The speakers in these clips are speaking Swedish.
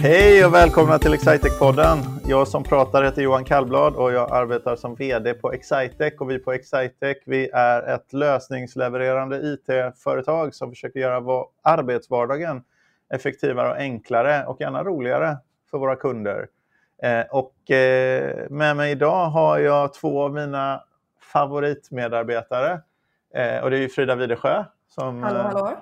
Hej och välkomna till Excitec-podden. Jag som pratar heter Johan Kallblad och jag arbetar som VD på Excitec. Och vi på Excitec vi är ett lösningslevererande IT-företag som försöker göra arbetsvardagen effektivare och enklare och gärna roligare för våra kunder. Eh, och eh, med mig idag har jag två av mina favoritmedarbetare. Eh, och det är Frida Widesjö som, hallå, hallå.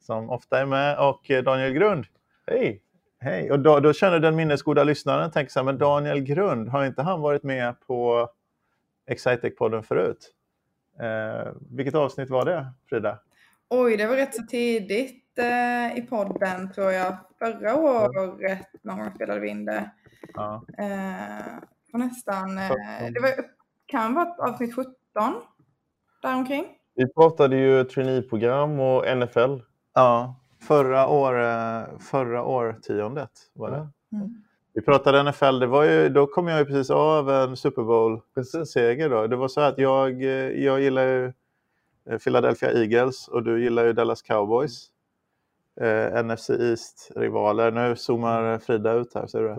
som ofta är med och Daniel Grund. Hej! Hej! Och då, då känner den minnesgoda lyssnaren, tänker så här, men Daniel Grund, har inte han varit med på Excitec-podden förut? Eh, vilket avsnitt var det, Frida? Oj, det var rätt så tidigt eh, i podden tror jag. Förra året någon gång spelade vi in det. Ja. Eh, nästan, eh, det var, kan vara avsnitt 17 däromkring. Vi pratade ju traineeprogram och NFL. Ja, förra, år, förra årtiondet var det. Mm. Vi pratade NFL, det var ju, då kom jag ju precis av en Super Bowl-seger. Det var så att jag, jag gillar ju Philadelphia Eagles och du gillar ju Dallas Cowboys. Eh, NFC East-rivaler. Nu zoomar Frida ut här, ser du det?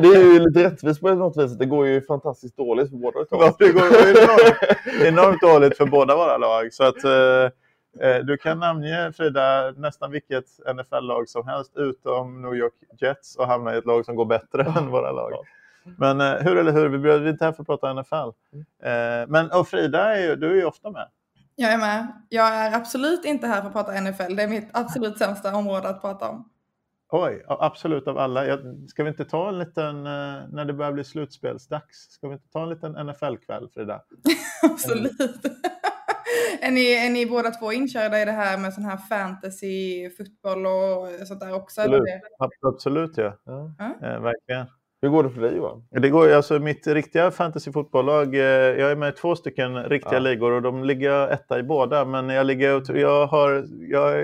det är ju lite rättvist på något vis. Det går ju fantastiskt dåligt för båda ja, Det går enormt, enormt dåligt för båda våra lag. Så att, eh, eh du kan namnge Frida nästan vilket NFL-lag som helst utom New York Jets och hamna i ett lag som går bättre än våra lag. Men eh, hur eller hur, vi är inte här för att prata NFL. Mm. Eh, men och Frida, är ju, du är ju ofta med. Jag är med. Jag är absolut inte här för att prata NFL. Det är mitt absolut sämsta område att prata om. Oj, absolut av alla. Ska vi inte ta en liten, eh, när det börjar bli slutspelsdags, ska vi inte ta en liten NFL-kväll Frida? absolut. är, ni, är ni båda två inkörda i det här med sån här fantasy, fotboll och sånt där också? Absolut, absolut ja. ja. ja. verkligen. Hur går det för dig Johan? Det går, alltså, mitt riktiga fantasyfotbolllag, eh, jag är med i två stycken riktiga ja. ligor och de ligger etta i båda. Men jag, ligger, jag har, jag,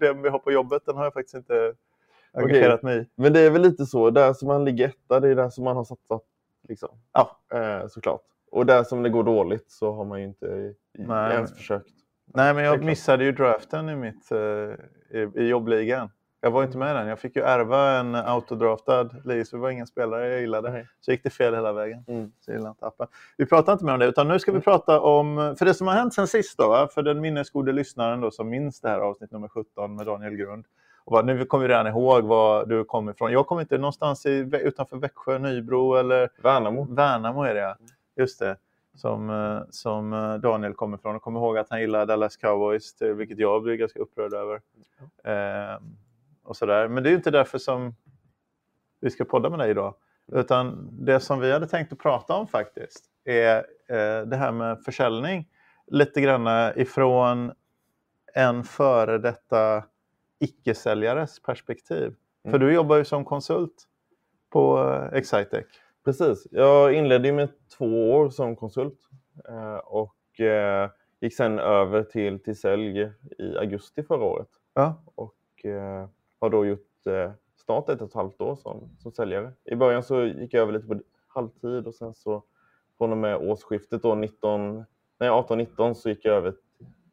den vi har på jobbet den har jag faktiskt inte engagerat okay. mig i. Men det är väl lite så, där som man ligger etta, det är där som man har satsat. Liksom. Ja. Eh, såklart. Och där som det går dåligt så har man ju inte Nej. ens försökt. Nej, men jag missade ju draften i, mitt, eh, i, i jobbligan. Jag var inte med i den. Jag fick ju ärva en autodraftad liga, så det var ingen spelare jag gillade. Nej. Så gick det fel hela vägen. Mm. Så jag inte appen. Vi pratar inte mer om det, utan nu ska vi mm. prata om... För det som har hänt sen sist, då, för den minnesgode lyssnaren då, som minns det här avsnitt nummer 17 med Daniel Grund. Och bara, nu kommer vi redan ihåg var du kommer ifrån. Jag kommer inte någonstans i, utanför Växjö, Nybro eller... Värnamo. Värnamo är det, ja. Just det som, eh, som eh, Daniel kommer ifrån. Och kommer ihåg att han gillar Dallas Cowboys, vilket jag blir ganska upprörd över. Eh, och sådär. Men det är ju inte därför som vi ska podda med dig idag. Utan det som vi hade tänkt att prata om faktiskt är eh, det här med försäljning. Lite grann ifrån en före detta icke-säljares perspektiv. Mm. För du jobbar ju som konsult på eh, Excitec. Precis. Jag inledde med två år som konsult eh, och eh, gick sen över till, till sälj i augusti förra året. Ja. Och eh, har då gjort snart ett och ett halvt år som, som säljare. I början så gick jag över lite på halvtid och sen så från och med årsskiftet då 19, nej 18-19 så gick jag över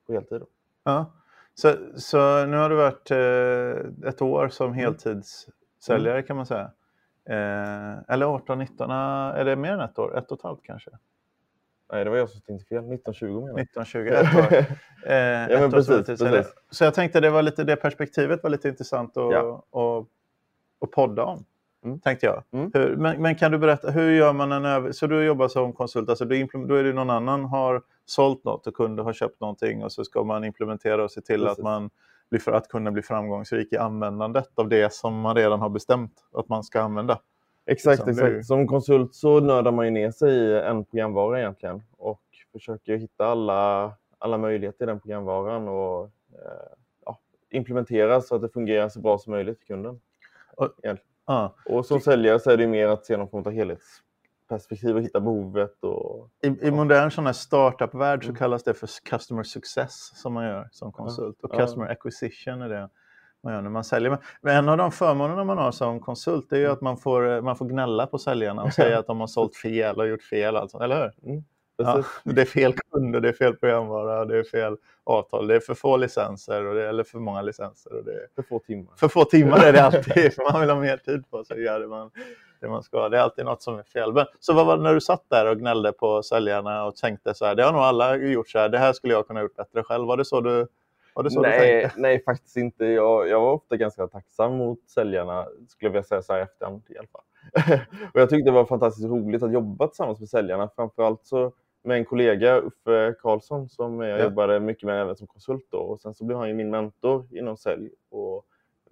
på heltid. Då. Ja. Så, så nu har du varit ett år som mm. heltidssäljare kan man säga. Eh, eller 18-19, är det mer än ett år? Ett och ett halvt kanske? Nej, det var jag som tänkte fel. 1920 menar jag. 1920, ett år. Eh, ja, men precis, precis. Så jag tänkte det var lite det perspektivet var lite intressant att, ja. att, att podda om. Mm. Tänkte jag. Mm. Hur, men, men, kan du berätta, hur gör man en över... Så du jobbar som konsult, alltså du då är det någon annan har sålt något och kunder har köpt någonting och så ska man implementera och se till precis. att man blir för att kunna bli framgångsrik i användandet av det som man redan har bestämt att man ska använda. Exakt, som exakt. Som konsult så nördar man ju ner sig i en programvara egentligen och försöker hitta alla, alla möjligheter i den programvaran och eh, ja, implementera så att det fungerar så bra som möjligt för kunden. Och, ah. och som säljare så är det mer att se någon form av helhetsperspektiv och hitta behovet. Och, I, i modern sån här startup-värld så mm. kallas det för customer success som man gör som konsult. Och customer acquisition är det man gör när man säljer. Men en av de förmånerna man har som konsult är ju mm. att man får, man får gnälla på säljarna och säga att de har sålt fel och gjort fel. Alltså, eller hur? Mm. Ja, det är fel kunder, det är fel programvara, det är fel avtal, det är för få licenser och det, eller för många licenser. Och det är, för få timmar. För få timmar är det alltid, för man vill ha mer tid på sig göra det man, det man ska. Det är alltid något som är fel. Men, så vad var det när du satt där och gnällde på säljarna och tänkte så här, det har nog alla gjort så här, det här skulle jag kunna gjort bättre själv. Var det så du var det så nej, du nej, faktiskt inte. Jag, jag var ofta ganska tacksam mot säljarna, skulle jag vilja säga så här efterhand i alla fall. och jag tyckte det var fantastiskt roligt att jobba tillsammans med säljarna. Framförallt så med en kollega, Uffe Karlsson, som jag ja. jobbade mycket med även som konsult. Då. Och sen så blev han ju min mentor inom sälj och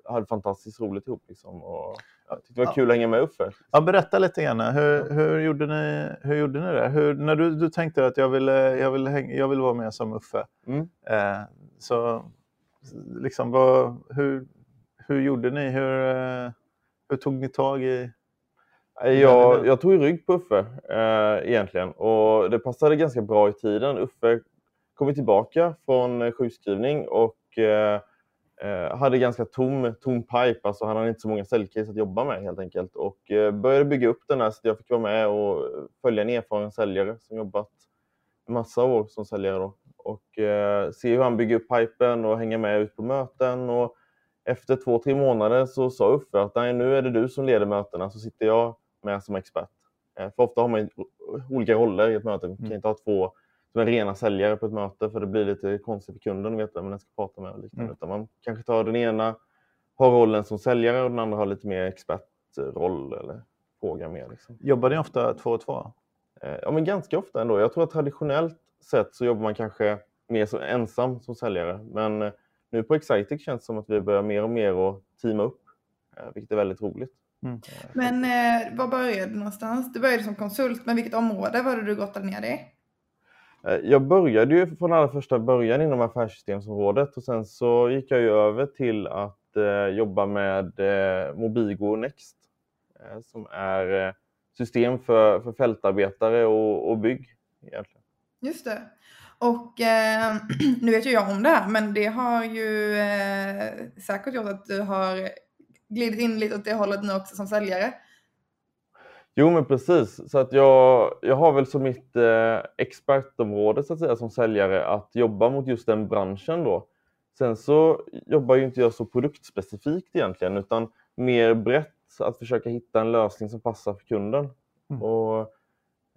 hade fantastiskt roligt ihop. Liksom. Och jag tyckte det var kul att hänga med Uffe. Ja, berätta lite grann. Hur, hur, gjorde, ni, hur gjorde ni det? Hur, när du, du tänkte att jag vill, jag, vill häng, jag vill vara med som Uffe, mm. eh, så liksom, vad, hur, hur gjorde ni? Hur, eh, hur tog ni tag i jag, jag tog rygg på Uffe eh, egentligen och det passade ganska bra i tiden. Uffe kom tillbaka från sjukskrivning och eh, eh, hade ganska tom, tom pipe, alltså han hade inte så många säljcase att jobba med helt enkelt och eh, började bygga upp den här så jag fick vara med och följa en erfaren säljare som jobbat massa år som säljare då och eh, se hur han bygger upp pipen och hänga med ut på möten och efter två, tre månader så sa Uffe att nej, nu är det du som leder mötena så sitter jag med som expert. För ofta har man olika roller i ett möte. Man kan mm. inte ha två som är rena säljare på ett möte för det blir lite konstigt för kunden att veta vem den ska prata med. Och liknande. Mm. Utan man kanske tar den ena har rollen som säljare och den andra har lite mer expertroll eller fråga mer. Liksom. Jobbar ni ofta två och två? Eh, ja, men ganska ofta ändå. Jag tror att traditionellt sett så jobbar man kanske mer som ensam som säljare. Men eh, nu på Excitec känns det som att vi börjar mer och mer att teama upp, vilket är väldigt roligt. Mm. Men eh, var började du någonstans? Du började som konsult, men vilket område var det du gottade ner dig eh, Eh, jag började ju från allra första början inom affärssystemsområdet och sen så gick jag ju över till att eh, jobba med eh, Mobigo Next eh, som är eh, system för, för fältarbetare och, och bygg. Egentligen. Just det. Och eh, nu vet ju jag om det här, men det har ju eh, säkert gjort att du har glidit in lite åt det hållet nu också som säljare. Jo men precis, så att jag, jag har väl som mitt eh, expertområde så att säga som säljare att jobba mot just den branschen då. Sen så jobbar ju inte jag så produktspecifikt egentligen utan mer brett att försöka hitta en lösning som passar för kunden. Mm. Och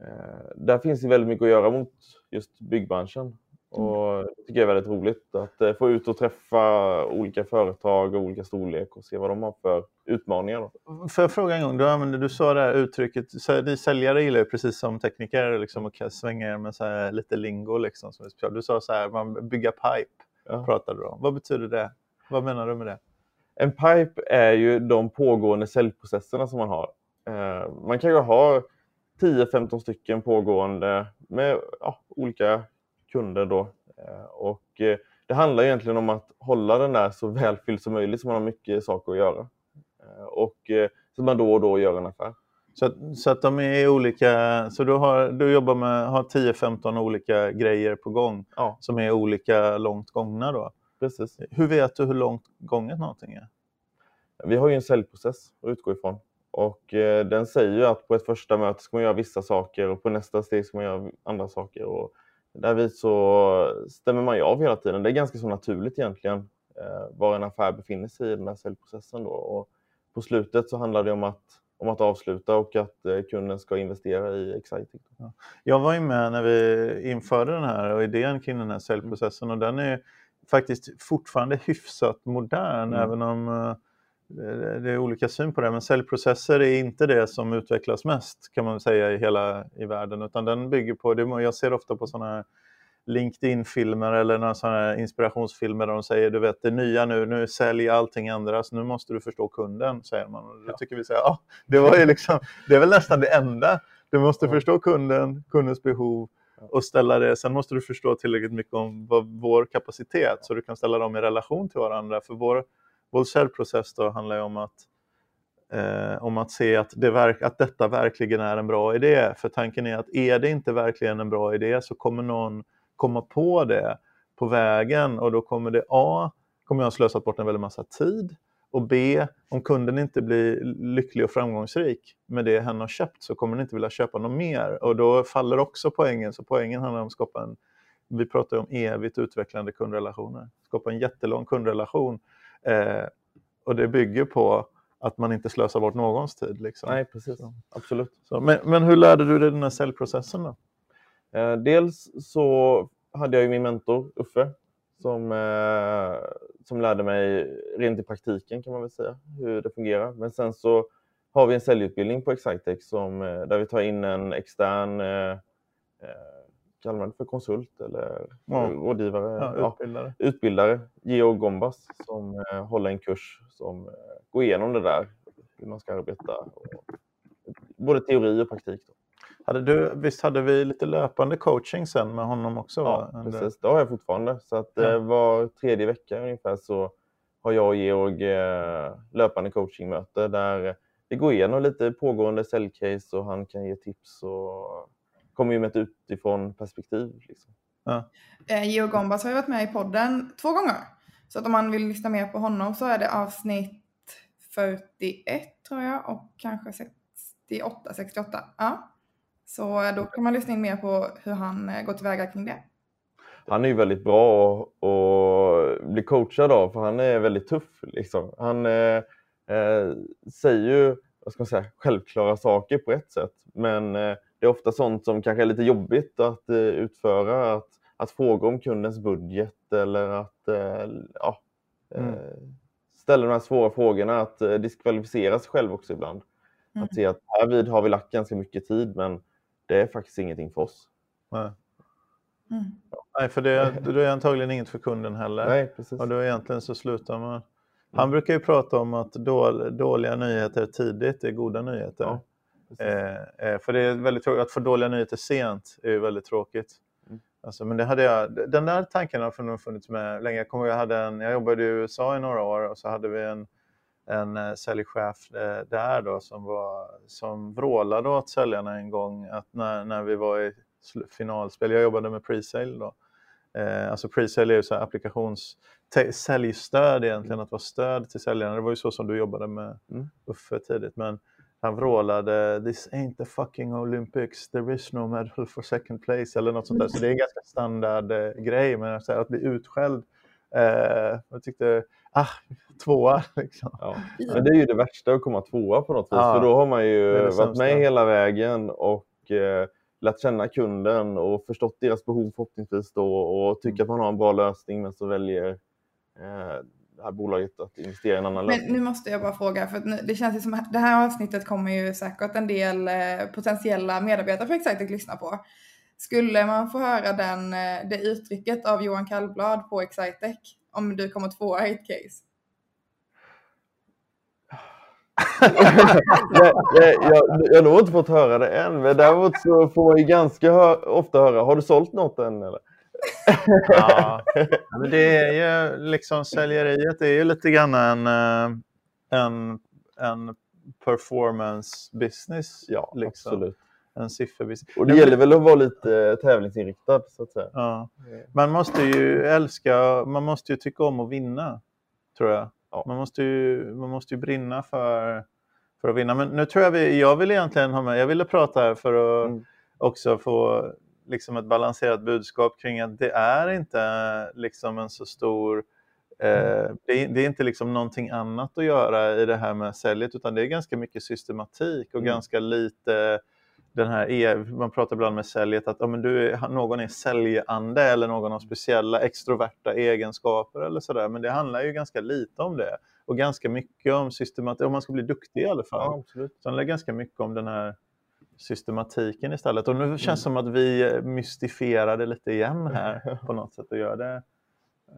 eh, Där finns det väldigt mycket att göra mot just byggbranschen. Och det tycker jag är väldigt roligt att eh, få ut och träffa olika företag och olika storlek och se vad de har för utmaningar. Då. Får jag fråga en gång, du, använde, du sa det här uttrycket, ni säljare gillar ju precis som tekniker liksom, att svänga er med så lite lingo. Liksom, som du sa så här, man bygga pipe, ja. pratade du om. Vad betyder det? Vad menar du med det? En pipe är ju de pågående säljprocesserna som man har. Eh, man kan ju ha 10-15 stycken pågående med ja, olika kunder då. Eh, och eh, det handlar egentligen om att hålla den där så välfylld som möjligt så man har mycket saker att göra. Eh, och så man då och då gör en affär. Så att, så att de är olika, så du, har, du jobbar med, har 10-15 olika grejer på gång ja. som är olika långt gångna då? Precis. Hur vet du hur långt gånget någonting är? Vi har ju en säljprocess att utgå ifrån och eh, den säger ju att på ett första möte ska man göra vissa saker och på nästa steg ska man göra andra saker. Och Därvid så stämmer man ju av hela tiden. Det är ganska så naturligt egentligen eh, var en affär befinner sig i den här säljprocessen. Då. Och på slutet så handlar det om att, om att avsluta och att eh, kunden ska investera i Exciting. Ja. Jag var ju med när vi införde den här och idén kring den här säljprocessen och den är faktiskt fortfarande hyfsat modern mm. även om eh, det är olika syn på det, men säljprocesser är inte det som utvecklas mest kan man säga i hela i världen, utan den bygger på, det, jag ser ofta på sådana LinkedIn-filmer eller några sådana inspirationsfilmer där de säger du vet det nya nu, nu säljer allting ändras, nu måste du förstå kunden, säger man. Och då tycker vi så här, ja, det, var ju liksom, det är väl nästan det enda. Du måste ja. förstå kunden, kundens behov och ställa det. Sen måste du förstå tillräckligt mycket om vår kapacitet så du kan ställa dem i relation till varandra. För vår vår process då handlar ju om att, eh, om att se att, det verk, att detta verkligen är en bra idé. För tanken är att är det inte verkligen en bra idé så kommer någon komma på det på vägen och då kommer det A, kommer jag ha slösat bort en väldig massa tid Och B, om kunden inte blir lycklig och framgångsrik med det hen har köpt så kommer den inte vilja köpa något mer. Och då faller också poängen. Så poängen handlar om att skapa en, vi pratar om evigt utvecklande kundrelationer. Skapa en jättelång kundrelation. Eh, och det bygger på att man inte slösar bort någons tid. Liksom. Nej, precis. Så. Absolut. Så, men, men hur lärde du dig den här säljprocessen då? Eh, dels så hade jag ju min mentor Uffe som, eh, som lärde mig rent i praktiken kan man väl säga hur det fungerar. Men sen så har vi en säljutbildning på Excitec som, eh, där vi tar in en extern eh, eh, kallar man för konsult eller ja. rådgivare? Ja, utbildare. Ja, utbildare, Georg Gombas, som eh, håller en kurs som eh, går igenom det där, hur man ska arbeta. Och, både teori och praktik. Då. Hade du, visst hade vi lite löpande coaching sen med honom också? Ja, va? precis. Det har jag fortfarande. Så att, ja. Eh, var tredje vecka ungefär så har jag och Georg eh, löpande coachingmöte där vi går igenom lite pågående säljcase och han kan ge tips och kommer ju med ett utifrån perspektiv. Liksom. Ja. Eh, Georg Gombas har ju varit med i podden två gånger. Så att om man vill lyssna mer på honom så är det avsnitt 41 tror jag och kanske 68, 68. Ja. Så då kan man lyssna in mer på hur han eh, går tillväga kring det. Han är ju väldigt bra att bli coachad av för han är väldigt tuff. Liksom. Han eh, eh, säger ju vad ska man säga, självklara saker på ett sätt men eh, det är ofta sånt som kanske är lite jobbigt att eh, utföra. Att, att fråga om kundens budget eller att eh, ja, mm. ställa de här svåra frågorna. Att diskvalificera sig själv också ibland. Mm. Att se att härvid har vi lagt ganska mycket tid men det är faktiskt ingenting för oss. Nej. Mm. Nej, för det är, det är antagligen inget för kunden heller. Nej, precis. Och då egentligen så slutar man. Han mm. brukar ju prata om att dåliga nyheter tidigt är goda nyheter. Ja, eh, eh, för det är väldigt tråkigt, att få dåliga nyheter sent är ju väldigt tråkigt. Mm. Alltså, men det hade jag, den där tanken har nog funnits med länge. Jag, kommer, jag, hade en, jag jobbade i USA i några år och så hade vi en en eh, säljchef eh, där då som, var, som vrålade åt säljarna en gång att när, när vi var i finalspel, jag jobbade med pre-sale då, eh, alltså pre-sale är ju så här applikations säljstöd egentligen, att vara stöd till säljarna. Det var ju så som du jobbade med mm. Uffe tidigt. Men han vrålade “This ain't the fucking Olympics, there is no medal for second place” eller något sånt där. Så det är en ganska standard eh, grej, men att bli utskälld. Eh, jag tyckte ah, tvåa. Liksom. Ja. Men det är ju det värsta att komma tvåa på något vis. Ja. För då har man ju varit med hela vägen och eh, lärt känna kunden och förstått deras behov förhoppningsvis då och tycker mm. att man har en bra lösning men så väljer eh, det här bolaget att investera i en annan men lösning. Nu måste jag bara fråga, för nu, det känns ju som att det här avsnittet kommer ju säkert en del eh, potentiella medarbetare för Excitec att lyssna på. Skulle man få höra den, eh, det uttrycket av Johan Kallblad på Excitec om du kommer tvåa i ett case? jag, jag, jag, jag har nog inte fått höra det än, men däremot så får man ju ganska hö ofta höra, har du sålt något än eller? Ja, men det är ju liksom säljeriet det är ju lite grann en, eh, en, en performance business. Ja, liksom. absolut en sifferbusiness. Och det gäller väl att vara lite tävlingsinriktad så att säga. Ja. Man måste ju älska, man måste ju tycka om att vinna, tror jag. Ja. Man, måste ju, man måste ju brinna för, för att vinna. Men nu tror jag vi, jag vill egentligen ha med, jag ville prata här för att mm. också få liksom ett balanserat budskap kring att det är inte liksom en så stor Eh, det, är, det, är, inte liksom någonting annat att göra i det här med säljet utan det är ganska mycket systematik och mm. ganska lite den här, e, man pratar ibland med säljet att ja, men du är, någon är säljande eller någon har speciella extroverta egenskaper eller sådär. Men det handlar ju ganska lite om det och ganska mycket om systematik, om man ska bli duktig i alla fall. Ja, absolut. Så det handlar ganska mycket om den här systematiken istället. Och nu känns det mm. som att vi mystifierar det lite igen här på något sätt och gör det,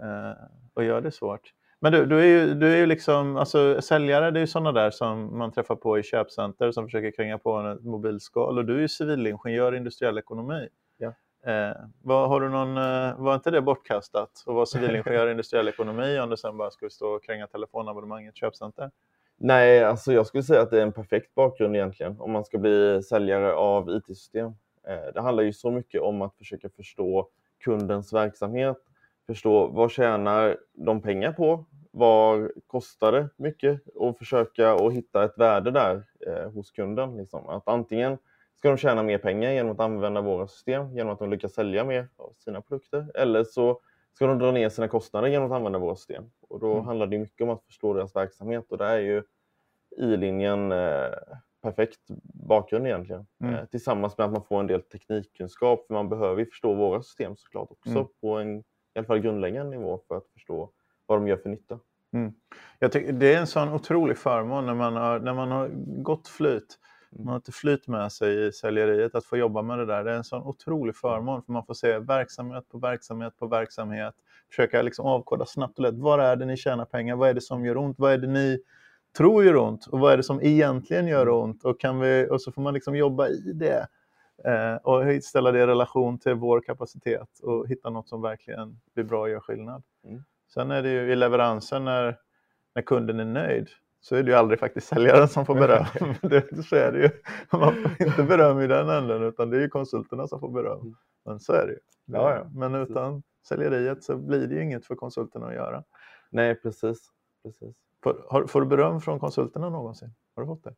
eh, och gör det svårt. Men du, du är ju, du är ju liksom, alltså säljare, det är ju sådana där som man träffar på i köpcenter som försöker kränga på en mobilskal och du är ju civilingenjör i industriell ekonomi. Ja. Eh, var, har du någon, eh, var inte det bortkastat att vara civilingenjör i industriell ekonomi om du sen bara skulle stå och kränga telefonabonnemang i ett köpcenter? Nej, alltså jag skulle säga att det är en perfekt bakgrund egentligen om man ska bli säljare av IT-system. Eh, det handlar ju så mycket om att försöka förstå kundens verksamhet, förstå vad tjänar de pengar på vad kostar det mycket och försöka att hitta ett värde där eh, hos kunden. Liksom. Att antingen ska de tjäna mer pengar genom att använda våra system, genom att de lyckas sälja mer av sina produkter, eller så ska de dra ner sina kostnader genom att använda våra system. Och då mm. handlar det mycket om att förstå deras verksamhet och där är ju i-linjen eh, perfekt bakgrund egentligen. Mm. Eh, tillsammans med att man får en del teknikkunskap, för man behöver ju förstå våra system såklart också mm. på en i alla fall grundläggande nivå för att förstå vad de gör för nytta. Mm. Jag tycker det är en sån otrolig förmån när man har, när man har gått flyt. Man har inte flyt med sig i säljeriet att få jobba med det där. Det är en sån otrolig förmån för man får se verksamhet på verksamhet på verksamhet. Försöka liksom avkoda snabbt och lätt. Var är det ni tjänar pengar? Vad är det som gör ont? Vad är det ni tror gör ont? Och vad är det som egentligen gör mm. ont? Och, kan vi, och så får man liksom jobba i det eh, och ställa det i relation till vår kapacitet och hitta något som verkligen blir bra och gör skillnad. Mm. Sen är det ju i leveransen när, när kunden är nöjd så är det ju aldrig faktiskt säljaren som får beröm. det, så är det ju. Man får inte beröm i den änden utan det är ju konsulterna som får beröm. Mm. Men så är det ju. Ja, ja. Men utan säljeriet så blir det ju inget för konsulterna att göra. Nej, precis. precis. Får, har, får du beröm från konsulterna någonsin? Har du fått det?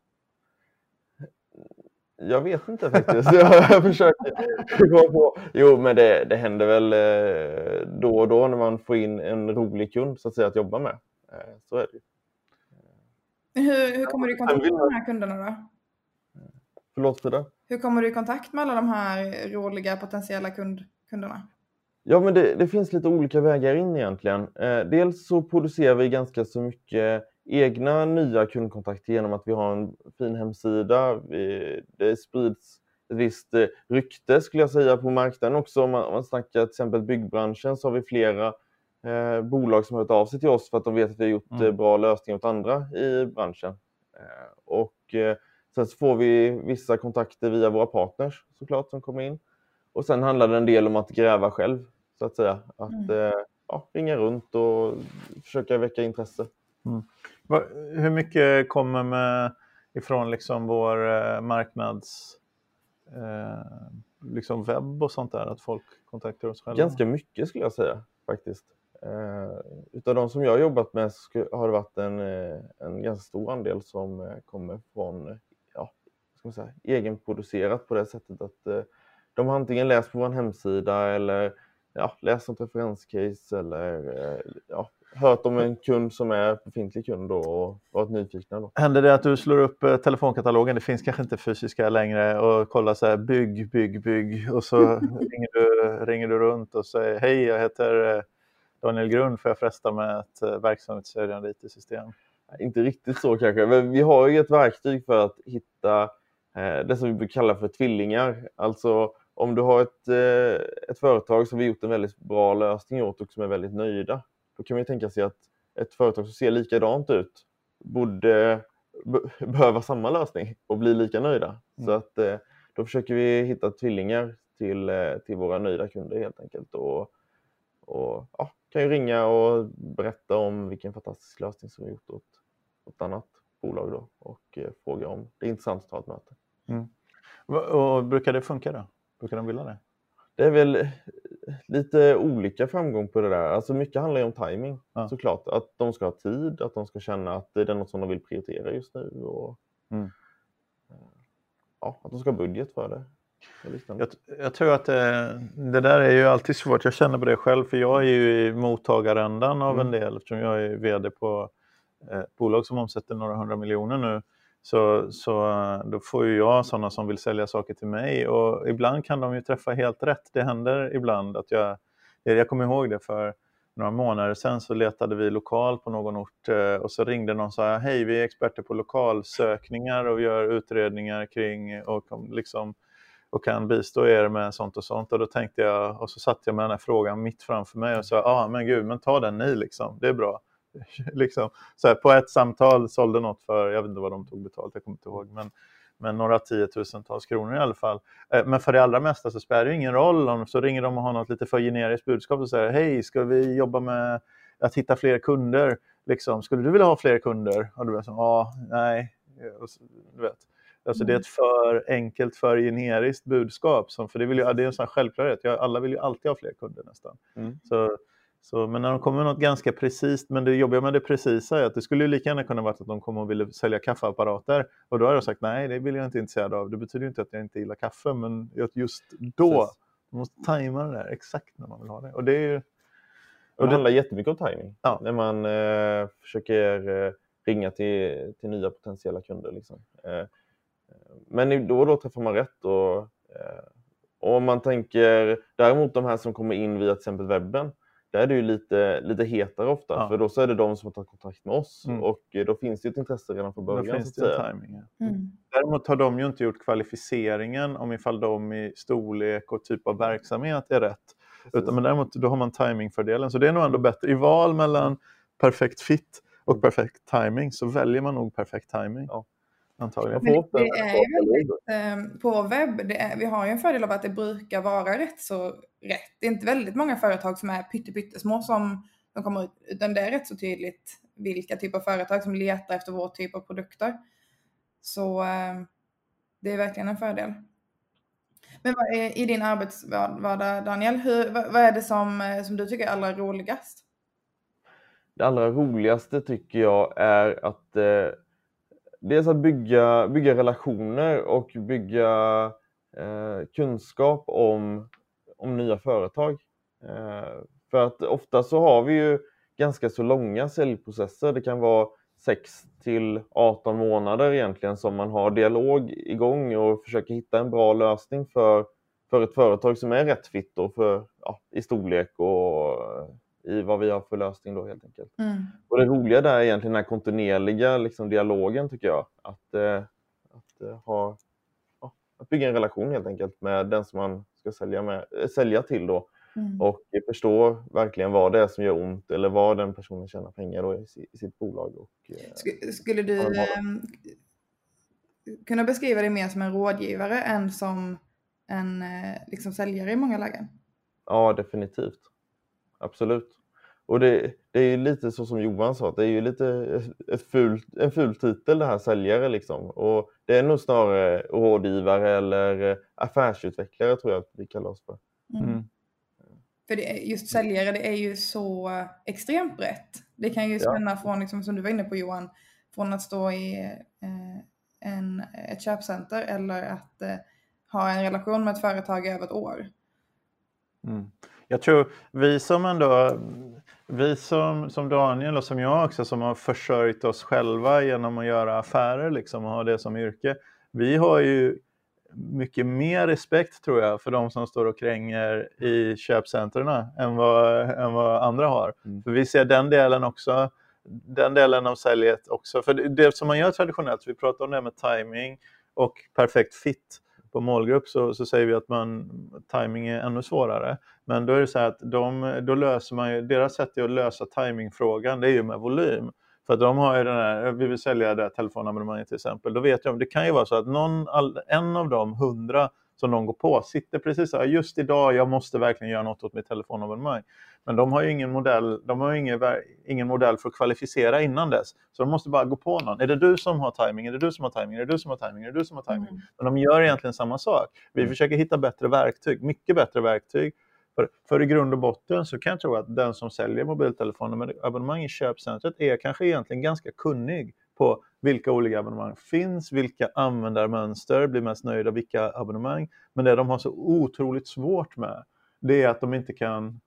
Jag vet inte faktiskt. jag försöker gå på. Jo, men det, det händer väl eh, då och då när man får in en rolig kund så att säga att jobba med. Eh, så är det hur, hur kommer du i kontakt med de här kunderna då? Förlåt för det? Hur kommer du i kontakt med alla de här roliga potentiella kund, kunderna? Ja, men det, det, finns lite olika vägar in egentligen. Eh, dels så producerar vi ganska så mycket egna nya kundkontakter genom att vi har en fin hemsida. Vi, det sprids ett visst eh, rykte skulle jag säga på marknaden också. Om man, om man snackar till exempel byggbranschen så har vi flera eh, bolag som har hört av sig till oss för att de vet att vi har gjort mm. Eh, bra lösningar åt andra i branschen. Eh, och eh, sen så får vi vissa kontakter via våra partners såklart som kommer in. Och sen handlar det en del om att gräva själv så att säga. Att mm. ja, ringa runt och försöka väcka intresse. Mm. Hur mycket kommer med ifrån liksom vår marknads eh, liksom webb och sånt där, att folk kontaktar oss själva? Ganska mycket skulle jag säga faktiskt. Eh, utav de som jag har jobbat med har det varit en, eh, en ganska stor andel som eh, kommer från ja, ska man säga, egenproducerat på det sättet att eh, de har antingen läst på vår hemsida eller ja, läst något referenscase eller eh, ja, hört om en kund som är befintlig kund då och varit nyfikna. Då. Händer det att du slår upp eh, telefonkatalogen, det finns kanske inte fysiska längre, och kollar så här bygg, bygg, bygg och så ringer, du, ringer du runt och säger hej, jag heter Daniel Grund får jag fresta med ett eh, verksamhetsstödjande IT-system? Inte riktigt så kanske, men vi har ju ett verktyg för att hitta eh, det som vi kallar för tvillingar. Alltså om du har ett, eh, ett företag som vi gjort en väldigt bra lösning åt och som är väldigt nöjda, då kan man ju tänka sig att ett företag som ser likadant ut borde behöva samma lösning och bli lika nöjda. Mm. Så att då försöker vi hitta tvillingar till, till våra nöjda kunder helt enkelt. Och, och ja, kan ju ringa och berätta om vilken fantastisk lösning som vi gjort åt, ett annat bolag då och eh, fråga om det är intressant att ta ett möte. Mm. Och brukar det funka då? Brukar de vilja det? Det är väl lite olika framgång på det där. Alltså mycket handlar ju om timing ja. såklart. Att de ska ha tid, att de ska känna att det är något som de vill prioritera just nu. Och, mm. ja, att de ska ha budget för det. Jag, jag, tror att det, det, där är ju alltid svårt. Jag känner på det själv, för jag är ju i mottagarändan av mm. en del eftersom jag är vd på ett eh, bolag som omsätter några hundra miljoner nu. Så, så då får ju jag sådana som vill sälja saker till mig och ibland kan de ju träffa helt rätt. Det händer ibland att jag, jag kommer ihåg det för några månader sedan så letade vi lokal på någon ort eh, och så ringde någon och sa hej vi är experter på lokalsökningar och gör utredningar kring och liksom och kan bistå er med sånt och sånt. Och då tänkte jag, och så satte jag med den här frågan mitt framför mig och sa, ja ah, men gud, men ta den ni liksom, det är bra. liksom, så här, på ett samtal sålde något för, jag vet inte vad de tog betalt, jag kommer inte ihåg, men, men några tiotusentals kronor i alla fall. Eh, men för det allra mesta så spelar det ingen roll om så ringer de och har något lite för generiskt budskap och säger, hej, ska vi jobba med att hitta fler kunder? Liksom, skulle du vilja ha fler kunder? Och du säger, ja, nej, du vet. Alltså det är mm. ett för enkelt, för generiskt budskap. Som, för det, vill ju, det är en sån självklarhet. Jag, alla vill ju alltid ha fler kunder nästan. Mm. Så, Så, men när de kommer med något ganska precis, men det jobbiga med det precisa är att det skulle ju lika gärna kunna vara att de kommer och ville sälja kaffeapparater och då har jag sagt nej, det vill jag inte intresserad av. Det betyder inte att jag inte gillar kaffe, men just då, precis. man måste tajma det där exakt när man vill ha det. Och det är ju... Och det handlar jättemycket om timing. Ja. När man eh, försöker eh, ringa till, till nya potentiella kunder. Liksom. Eh, men då och då träffar man rätt. Och, eh, och om man tänker däremot de här som kommer in via till exempel webben, där är det ju lite, lite hetare ofta, ja. för då så är det de som har tagit kontakt med oss mm. och då finns det ett intresse redan från början. Då finns det timing, ja. mm. Däremot har de ju inte gjort kvalificeringen om ifall de i storlek och typ av verksamhet är rätt. Utan, men däremot då har man timingfördelen, så det är nog ändå bättre. I val mellan perfekt fit och mm. perfekt timing så väljer man nog perfekt timing. Ja. Antagligen. Men det är väldigt, eh, på webb, är, vi har ju en fördel av att det brukar vara rätt så rätt. Det är inte väldigt många företag som är pyttesmå som de kommer ut, utan det är rätt så tydligt vilka typer av företag som letar efter vår typ av produkter. Så eh, det är verkligen en fördel. Men vad är, i din arbetsvardag Daniel, hur, vad, vad, är det som, eh, som du tycker är allra roligast? Det allra roligaste tycker jag är att eh, dels att bygga, bygga relationer och bygga eh, kunskap om, om nya företag. Eh, för att ofta så har vi ju ganska så långa säljprocesser. Det kan vara 6 till 18 månader egentligen som man har dialog igång och försöker hitta en bra lösning för, för ett företag som är rätt fitt för, ja, i storlek och i vad vi har för lösning då helt enkelt. Mm. Och det roliga där är egentligen den här kontinuerliga liksom, dialogen tycker jag. Att, eh, att, eh, ha, ja, att bygga en relation helt enkelt med den som man ska sälja, med, äh, sälja till då. Mm. Och förstå verkligen vad det är som gör ont eller vad den personen tjänar pengar då i, i sitt bolag. Och, eh, Skulle du eh, kunna beskriva dig mer som en rådgivare än som en eh, liksom, säljare i många lägen? Ja, definitivt absolut. Och det, det är lite så som Johan sa, det är ju lite ett ful, en ful titel det här säljare liksom. Och det är nog snarare rådgivare eller affärsutvecklare tror jag att vi kallar oss för. Mm. mm. För det, just säljare, det är ju så extremt brett. Det kan ju spänna ja. från, liksom, som du var inne på Johan, från att stå i eh, en, ett köpcenter eller att eh, ha en relation med ett företag i över ett år. Mm. Jag tror vi som ändå, vi som, som Daniel och som jag också som har försörjt oss själva genom att göra affärer liksom och ha det som yrke. Vi har ju mycket mer respekt tror jag för de som står och kränger i köpcentren än vad, än vad andra har. Mm. För vi ser den delen också, den delen av säljet också. För det, det som man gör traditionellt, vi pratar om det med timing och perfekt fit på målgrupp så, så säger vi att man, timing är ännu svårare. Men då är det så att de, då löser man ju, deras sätt att lösa timingfrågan det är ju med volym. För att de har ju den här, vi vill sälja det här telefonabonnemanget till exempel, då vet jag, det kan ju vara så att någon, en av de hundra som de går på sitter precis så här, just idag, jag måste verkligen göra något åt mitt telefonabonnemang. Men de har ju ingen modell, de har ingen, ingen modell för att kvalificera innan dess. Så de måste bara gå på någon. Är det du som har timing? Är det du som har timing? Är det du som har timing? Är det du som har timing? Mm. Men de gör egentligen samma sak. Vi mm. försöker hitta bättre verktyg, mycket bättre verktyg. För, för i grund och botten så kan jag tro att den som säljer mobiltelefonabonnemang i köpcentret är kanske egentligen ganska kunnig på vilka olika abonnemang finns, vilka användarmönster blir mest nöjda, vilka abonnemang. Men det de har så otroligt svårt med, det är att de inte kan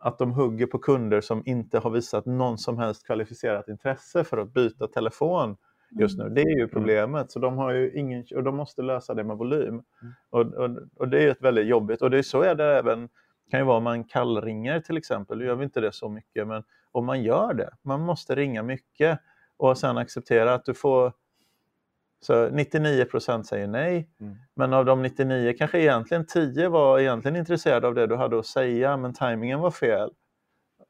att de hugger på kunder som inte har visat någon som helst kvalificerat intresse för att byta telefon just nu. Det är ju mm. problemet. Så de, har ju ingen, och de måste lösa det med volym. Mm. Och, och, och det är ett väldigt jobbigt. Och det är så är det även, kan ju vara om man kallringer till exempel. Nu gör vi inte det så mycket, men om man gör det, man måste ringa mycket och sen acceptera att du får så 99% säger nej, mm. men av de 99 kanske egentligen 10 var egentligen intresserade av det du hade att säga, men tajmingen var fel.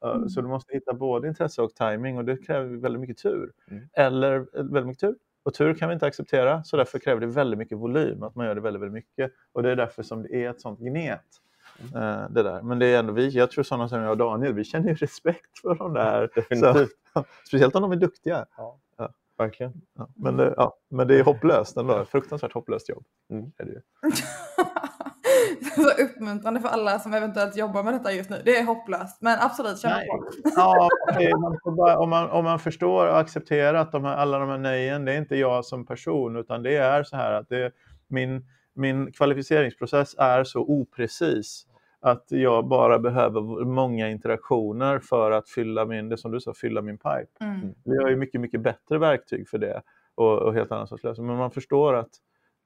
Mm. Så du måste hitta både intresse och timing och det kräver väldigt mycket tur. Mm. Eller eh, väldigt mycket tur. Och tur kan vi inte acceptera, så därför kräver det väldigt mycket volym, att man gör det väldigt, väldigt mycket. Och det är därför som det är ett sånt gnet. Mm. det där. Men det är ändå vi, jag tror sådana som jag och Daniel, vi känner ju respekt för de där. Definitivt. Så, speciellt om de är duktiga. Ja. Verkligen. Ja, men, det, ja, men det är hopplöst ändå. Fruktansvärt hopplöst jobb. Mm. Är det ju. så uppmuntrande för alla som eventuellt jobbar med detta just nu. Det är hopplöst, men absolut, kör på. Ja, man bara, om, man, om man förstår och accepterar att de här, alla de här nejen, det är inte jag som person, utan det är så här att det, min, min kvalificeringsprocess är så oprecis att jag bara behöver många interaktioner för att fylla min, det som du sa, fylla min pipe. Mm. Vi har ju mycket, mycket bättre verktyg för det och, och helt annan sorts lösning. Men man förstår att,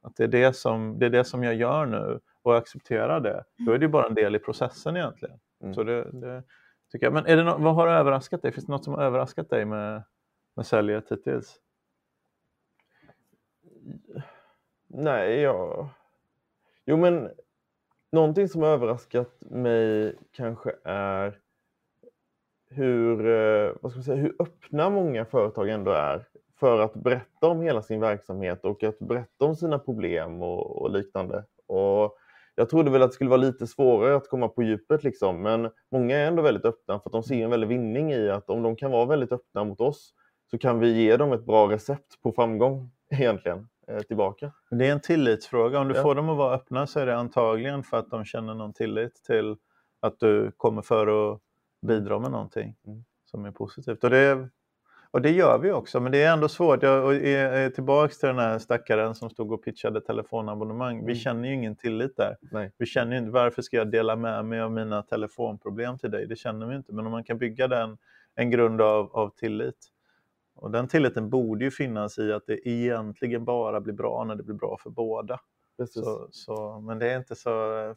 att det, är det, som, det är det som jag gör nu och accepterar det. Då är det ju bara en del i processen egentligen. Mm. Så det, det, tycker jag. Men är det no vad har överraskat dig? Finns det något som har överraskat dig med, med säljet hittills? Nej, jag... Jo, men någonting som har överraskat mig kanske är hur, eh, vad ska man säga, hur öppna många företag ändå är för att berätta om hela sin verksamhet och att berätta om sina problem och, och liknande. Och jag trodde väl att det skulle vara lite svårare att komma på djupet, liksom, men många är ändå väldigt öppna för att de ser en väldig vinning i att om de kan vara väldigt öppna mot oss så kan vi ge dem ett bra recept på framgång egentligen tillbaka. Det är en tillitsfråga. Om du ja. får dem att vara öppna så är det antagligen för att de känner någon tillit till att du kommer för att bidra med någonting mm. som är positivt. Och det och det gör vi också, men det är ändå svårt. Jag är tillbaka till den här stackaren som stod och pitchade telefonabonnemang. Mm. Vi känner ju ingen tillit där. Nej. Vi känner ju inte, varför ska jag dela med mig av mina telefonproblem till dig? Det känner vi inte. Men om man kan bygga den, en grund av, av tillit. Och den tilliten borde ju finnas i att det egentligen bara blir bra när det blir bra för båda. Så, så, men det är inte så,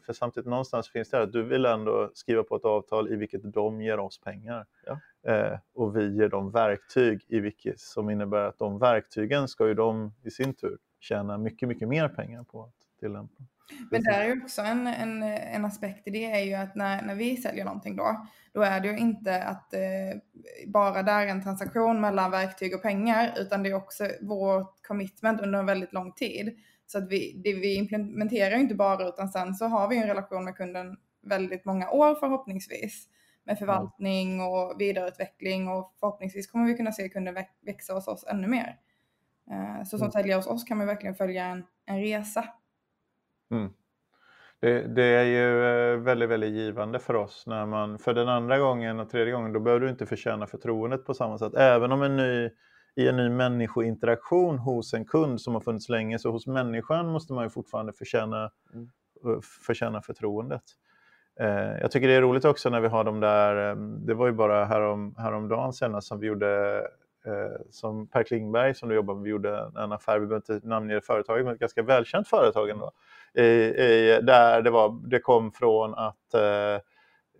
för samtidigt någonstans finns det här att du vill ändå skriva på ett avtal i vilket de ger oss pengar. Ja. Eh, och vi ger dem verktyg i vilket, som innebär att de verktygen ska ju de i sin tur tjäna mycket, mycket mer pengar på tillämpa. Men där är också en, en, en aspekt i det är ju att när, när vi säljer någonting då, då är det ju inte att eh, bara där är en transaktion mellan verktyg och pengar, utan det är också vårt commitment under en väldigt lång tid. Så att vi, det, vi implementerar ju inte bara, utan sen så har vi en relation med kunden väldigt många år förhoppningsvis med förvaltning och vidareutveckling och förhoppningsvis kommer vi kunna se kunden växa hos oss ännu mer. Eh, så som mm. säljare hos oss kan man verkligen följa en, en resa. Mm. Det, det, är ju eh, väldigt, väldigt givande för oss när man, för den andra gången och tredje gången, då behöver du inte förtjäna förtroendet på samma sätt. Även om en ny, i en ny människointeraktion hos en kund som har funnits länge, så hos människan måste man ju fortfarande förtjäna, mm. Eh, förtjäna förtroendet. Eh, jag tycker det är roligt också när vi har de där, ehm, det var ju bara härom, häromdagen senast som vi gjorde, eh, som Per Klingberg som du jobbar med, vi gjorde en affär, vi behöver inte namnge företaget, men ett ganska välkänt företag ändå, där det, var, det kom från att eh,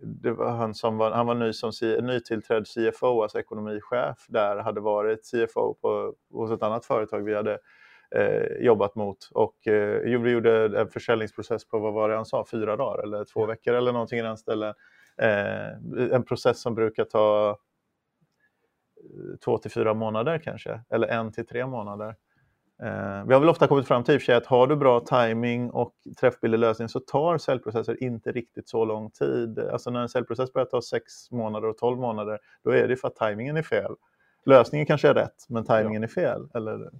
det var han som var, han var ny som nytillträdd CFO, alltså ekonomichef, där hade varit CFO på, hos ett annat företag vi hade eh, jobbat mot. Och eh, vi gjorde en försäljningsprocess på, vad var det han sa, fyra dagar eller två veckor eller någonting i den ställen. Eh, en process som brukar ta eh, två till fyra månader kanske, eller en till tre månader. Eh, vi har väl ofta kommit fram till att har du bra timing och träffbillig lösning så tar säljprocesser inte riktigt så lång tid. Alltså när en säljprocess börjar ta sex månader och tolv månader, då är det för att timingen är fel. Lösningen kanske är rätt, men timingen ja. är fel. Eller? Mm.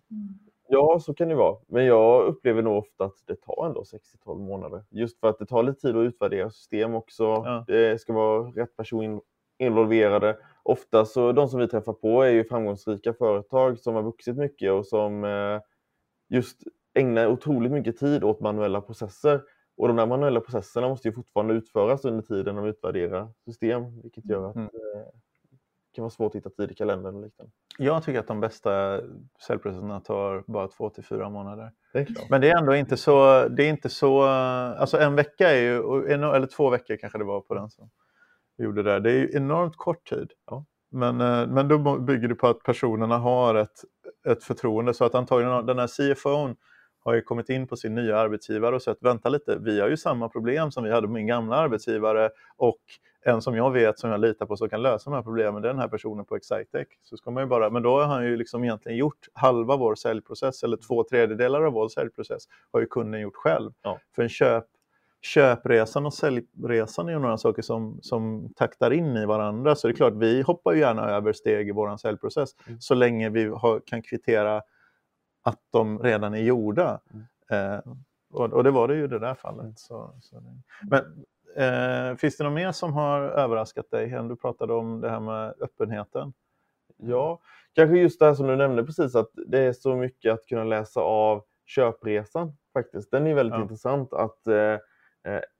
Ja, så kan det vara. Men jag upplever nog ofta att det tar ändå 6-12 månader. Just för att det tar lite tid att utvärdera system också. Ja. Det ska vara rätt person involverade. Ofta så de som vi träffar på är ju framgångsrika företag som har vuxit mycket och som eh, just ägnar otroligt mycket tid åt manuella processer. Och de där manuella processerna måste ju fortfarande utföras under tiden de utvärderar system, vilket gör att mm. Eh, det kan vara svårt att hitta tid i kalendern och liknande. Jag tycker att de bästa säljprocesserna tar bara två till fyra månader. Det Men det är ändå inte så, det är inte så, alltså en vecka är ju, eller två veckor kanske det var på den som gjorde det. Det är ju enormt kort tid. Ja. Men, eh, men då bygger det på att personerna har ett, ett förtroende så att antagligen den här CFOn har ju kommit in på sin nya arbetsgivare och sett, vänta lite, vi har ju samma problem som vi hade med min gamla arbetsgivare och en som jag vet, som jag litar på, som kan lösa de här problemen, det är den här personen på Excitec. Så ska man ju bara, men då har han ju liksom egentligen gjort halva vår säljprocess, eller två tredjedelar av vår säljprocess, har ju kunden gjort själv. Ja. För en köp, köpresan och säljresan är några saker som, som taktar in i varandra. Så det är klart, vi hoppar gärna över steg i vår säljprocess, mm. så länge vi har, kan kvittera att de redan är gjorda. Mm. Eh, och, och, det var det ju i det där fallet. Så, så Men eh, finns det något mer som har överraskat dig? Du pratade om det här med öppenheten. Ja, kanske just det här som du nämnde precis, att det är så mycket att kunna läsa av köpresan faktiskt. Den är väldigt ja. intressant att eh,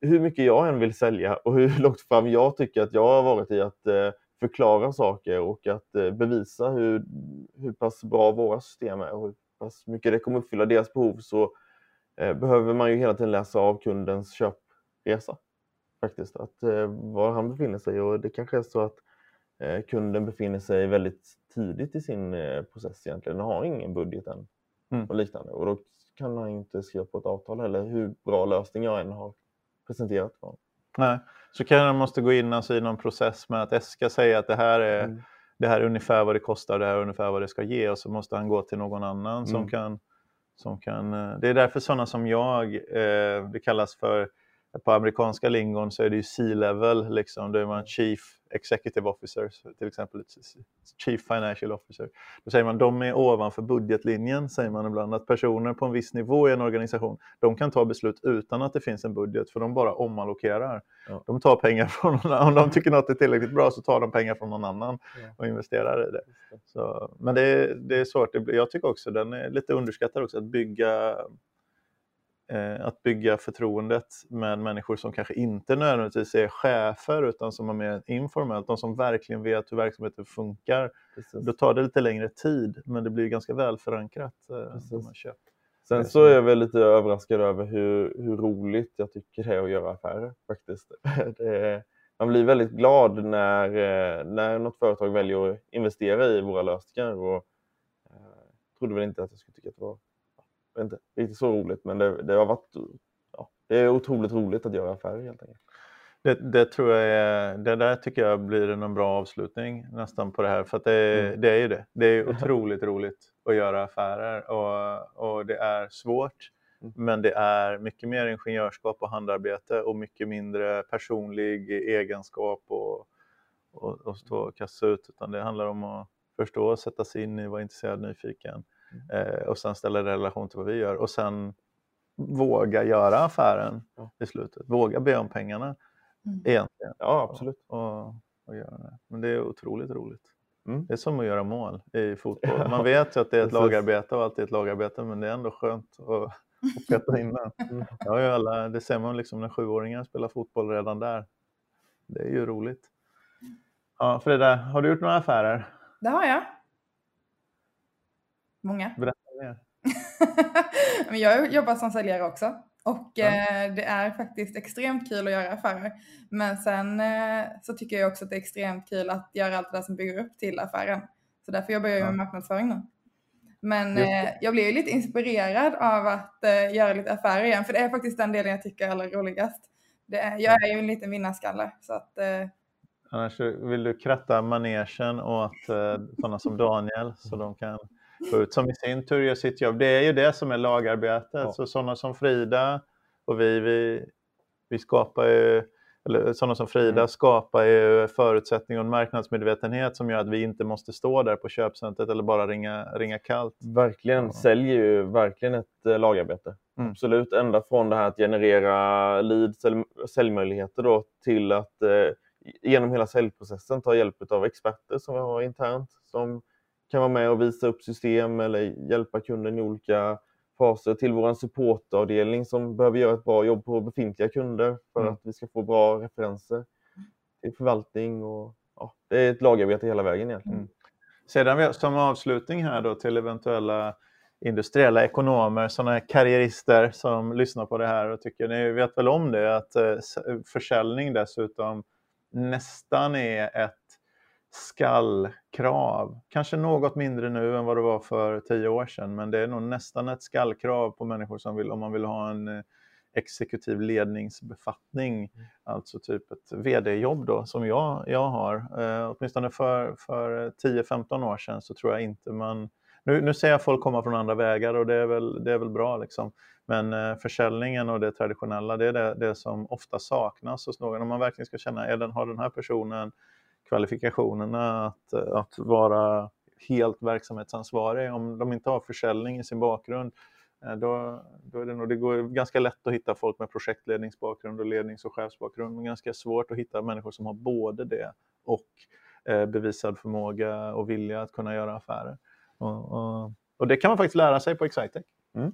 hur mycket jag än vill sälja och hur långt fram jag tycker att jag har varit i att eh, förklara saker och att eh, bevisa hur, hur pass bra våra system är och hur pass mycket det kommer uppfylla deras behov så eh, behöver man ju hela tiden läsa av kundens köpresa. Faktiskt, att eh, var han befinner sig och det kanske är så att kunden befinner sig väldigt tidigt i sin process egentligen och har ingen budget än mm. och liknande och då kan han inte skriva på ett avtal heller hur bra lösning jag än har presenterat för honom. Nej, så kanske man måste gå in alltså i någon process med att Eska säger att det här är, mm. det här är ungefär vad det kostar, det här är ungefär vad det ska ge och så måste han gå till någon annan mm. som, kan, som kan... Eh, det är därför sådana som jag, eh, det kallas för på amerikanska lingon så är det ju C-level, liksom. då är man chief executive officers, till exempel chief financial officer. Då säger man de är ovanför budgetlinjen, säger man ibland, att personer på en viss nivå i en organisation, de kan ta beslut utan att det finns en budget, för de bara omallokerar. Ja. De tar pengar från någon annan, om de tycker något är tillräckligt bra så tar de pengar från någon annan och investerar i det. Så, men det är, det är svårt, jag tycker också den är lite underskattad också, att bygga att bygga förtroendet med människor som kanske inte nödvändigtvis är chefer utan som är mer informellt, de som verkligen vet hur verksamheten funkar. Precis. Då tar det lite längre tid, men det blir ganska väl förankrat. Eh. Sen så är jag väl lite överraskad över hur, hur roligt jag tycker det är att göra affärer faktiskt. Är, man blir väldigt glad när, eh, när något företag väljer att investera i våra lösningar. Och, eh, trodde väl inte att jag skulle tycka att det var inte riktigt så roligt, men det, det har varit ja, det är otroligt roligt att göra affärer helt enkelt. Det, det, tror jag är, det där tycker jag blir en bra avslutning nästan på det här, för att det, mm. det är ju det. Det är otroligt roligt att göra affärer och, och det är svårt, mm. men det är mycket mer ingenjörskap och handarbete och mycket mindre personlig egenskap och, och, och stå och kasta ut, utan det handlar om att förstå, sätta sig in i, vara intresserad, nyfiken eh, och sen ställa det i relation till vad vi gör och sen våga göra affären i slutet. Våga be om pengarna mm. egentligen. Ja, absolut. Och, och, göra det. Men det är otroligt roligt. Mm. Det är som att göra mål i fotboll. Man vet ju att det är ett lagarbete och alltid ett lagarbete men det är ändå skönt att, att peta in den. Mm. Ja, alla, det ser man liksom när sjuåringar spelar fotboll redan där. Det är ju roligt. Ja, Frida, har du gjort några affärer? Det har jag. Många. Berätta mer. Jag har jobbat som säljare också och ja. eh, det är faktiskt extremt kul att göra affärer. Men sen eh, så tycker jag också att det är extremt kul att göra allt det där som bygger upp till affären. Så därför jobbar jag ja. med marknadsföring nu. Men eh, jag blev lite inspirerad av att eh, göra lite affärer igen, för det är faktiskt den delen jag tycker är allra roligast. Är, jag är ju en liten vinnarskalle. Så att, Annars vill du kratta manegen åt sådana som Daniel så de kan ut, som i sin tur gör sitt jobb. Det är ju det som är lagarbetet. Ja. Så sådana som Frida och vi, vi, vi skapar ju, eller sådana som Frida mm. skapar ju förutsättningar och en marknadsmedvetenhet som gör att vi inte måste stå där på köpcentret eller bara ringa, ringa kallt. Verkligen, ja. säljer ju verkligen ett äh, lagarbete. Mm. Absolut, ända från det här att generera leads eller säljmöjligheter då till att eh, genom hela säljprocessen ta hjälp av experter som vi har internt som kan vara med och visa upp system eller hjälpa kunden i olika faser till vår supportavdelning som behöver göra ett bra jobb på befintliga kunder för mm. att vi ska få bra referenser till förvaltning och ja, det är ett lagarbete hela vägen egentligen. Mm. Sedan som avslutning här då till eventuella industriella ekonomer, sådana karriärister som lyssnar på det här och tycker, ni vet väl om det, att eh, försäljning dessutom nästan är ett skallkrav. Kanske något mindre nu än vad det var för tio år sedan, men det är nog nästan ett skallkrav på människor som vill, om man vill ha en eh, exekutiv ledningsbefattning, mm. alltså typ ett vd-jobb då, som jag, jag har. Eh, åtminstone för, för 10-15 år sedan så tror jag inte man... Nu, nu ser jag folk komma från andra vägar och det är väl, det är väl bra liksom. Men eh, försäljningen och det traditionella, det är det, det som ofta saknas hos någon. Om man verkligen ska känna, är den, har den här personen kvalifikationerna att, att vara helt verksamhetsansvarig om de inte har försäljning i sin bakgrund Eh, då, då är det, nog, det går ganska lätt att hitta folk med projektledningsbakgrund och lednings och chefsbakgrund, men ganska svårt att hitta människor som har både det och eh, bevisad förmåga och vilja att kunna göra affärer. Och, och, och det kan man faktiskt lära sig på Excitec. Mm.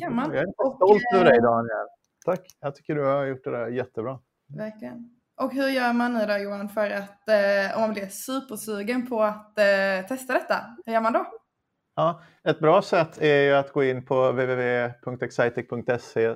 Kan man. Jag är stolt över dig Daniel. Tack. Jag tycker du har gjort det där jättebra. Verkligen. Och hur gör man nu då Johan för att, eh, om man blir supersugen på att eh, testa detta, hur gör man då? Ja, ett bra sätt är ju att gå in på www.excitec.se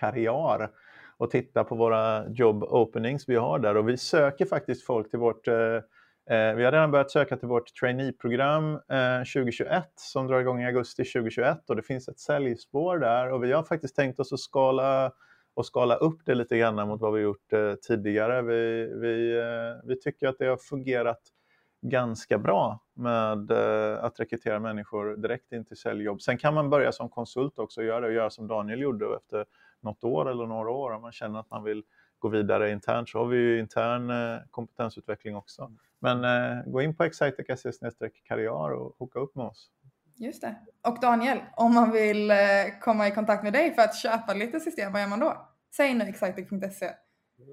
karriär och titta på våra job openings vi har där och vi söker faktiskt folk till vårt eh, eh vi har redan börjat söka till vårt traineeprogram eh, 2021 som drar igång i augusti 2021 och det finns ett säljspår där och vi har faktiskt tänkt oss att skala och skala upp det lite grann mot vad vi gjort eh, tidigare. Vi, vi, eh, vi tycker att det har fungerat ganska bra med eh, att rekrytera människor direkt in till säljjobb. Sen kan man börja som konsult också och göra det och göra som Daniel gjorde efter något år eller några år om man känner att man vill gå vidare internt så har vi ju intern kompetensutveckling också. Men eh, gå in på excitec.se karriär och hooka upp med oss. Just det. Och Daniel, om man vill eh, komma i kontakt med dig för att köpa lite system, vad gör man då? Säg nu excitec.se.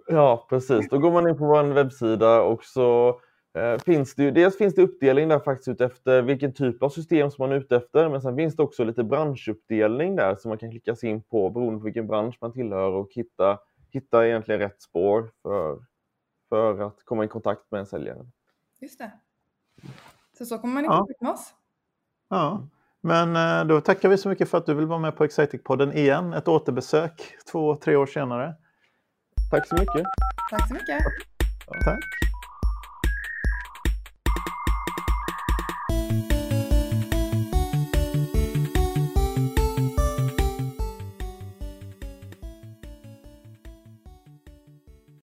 Ja, precis. Då går man in på vår webbsida och så Eh, finns det ju, dels finns det uppdelning där faktiskt utefter vilken typ av system som man är ute efter, men sen finns det också lite branschuppdelning där som man kan klicka sig in på beroende på vilken bransch man tillhör och hitta, hitta egentligen rätt spår för, för att komma i kontakt med en säljare. Just det. Så så kommer man i kontakt med oss. Ja, men eh, då tackar vi så mycket för att du vill vara med på Exciting-podden igen. Ett återbesök två, tre år senare. Tack så mycket. Tack så mycket. Tack.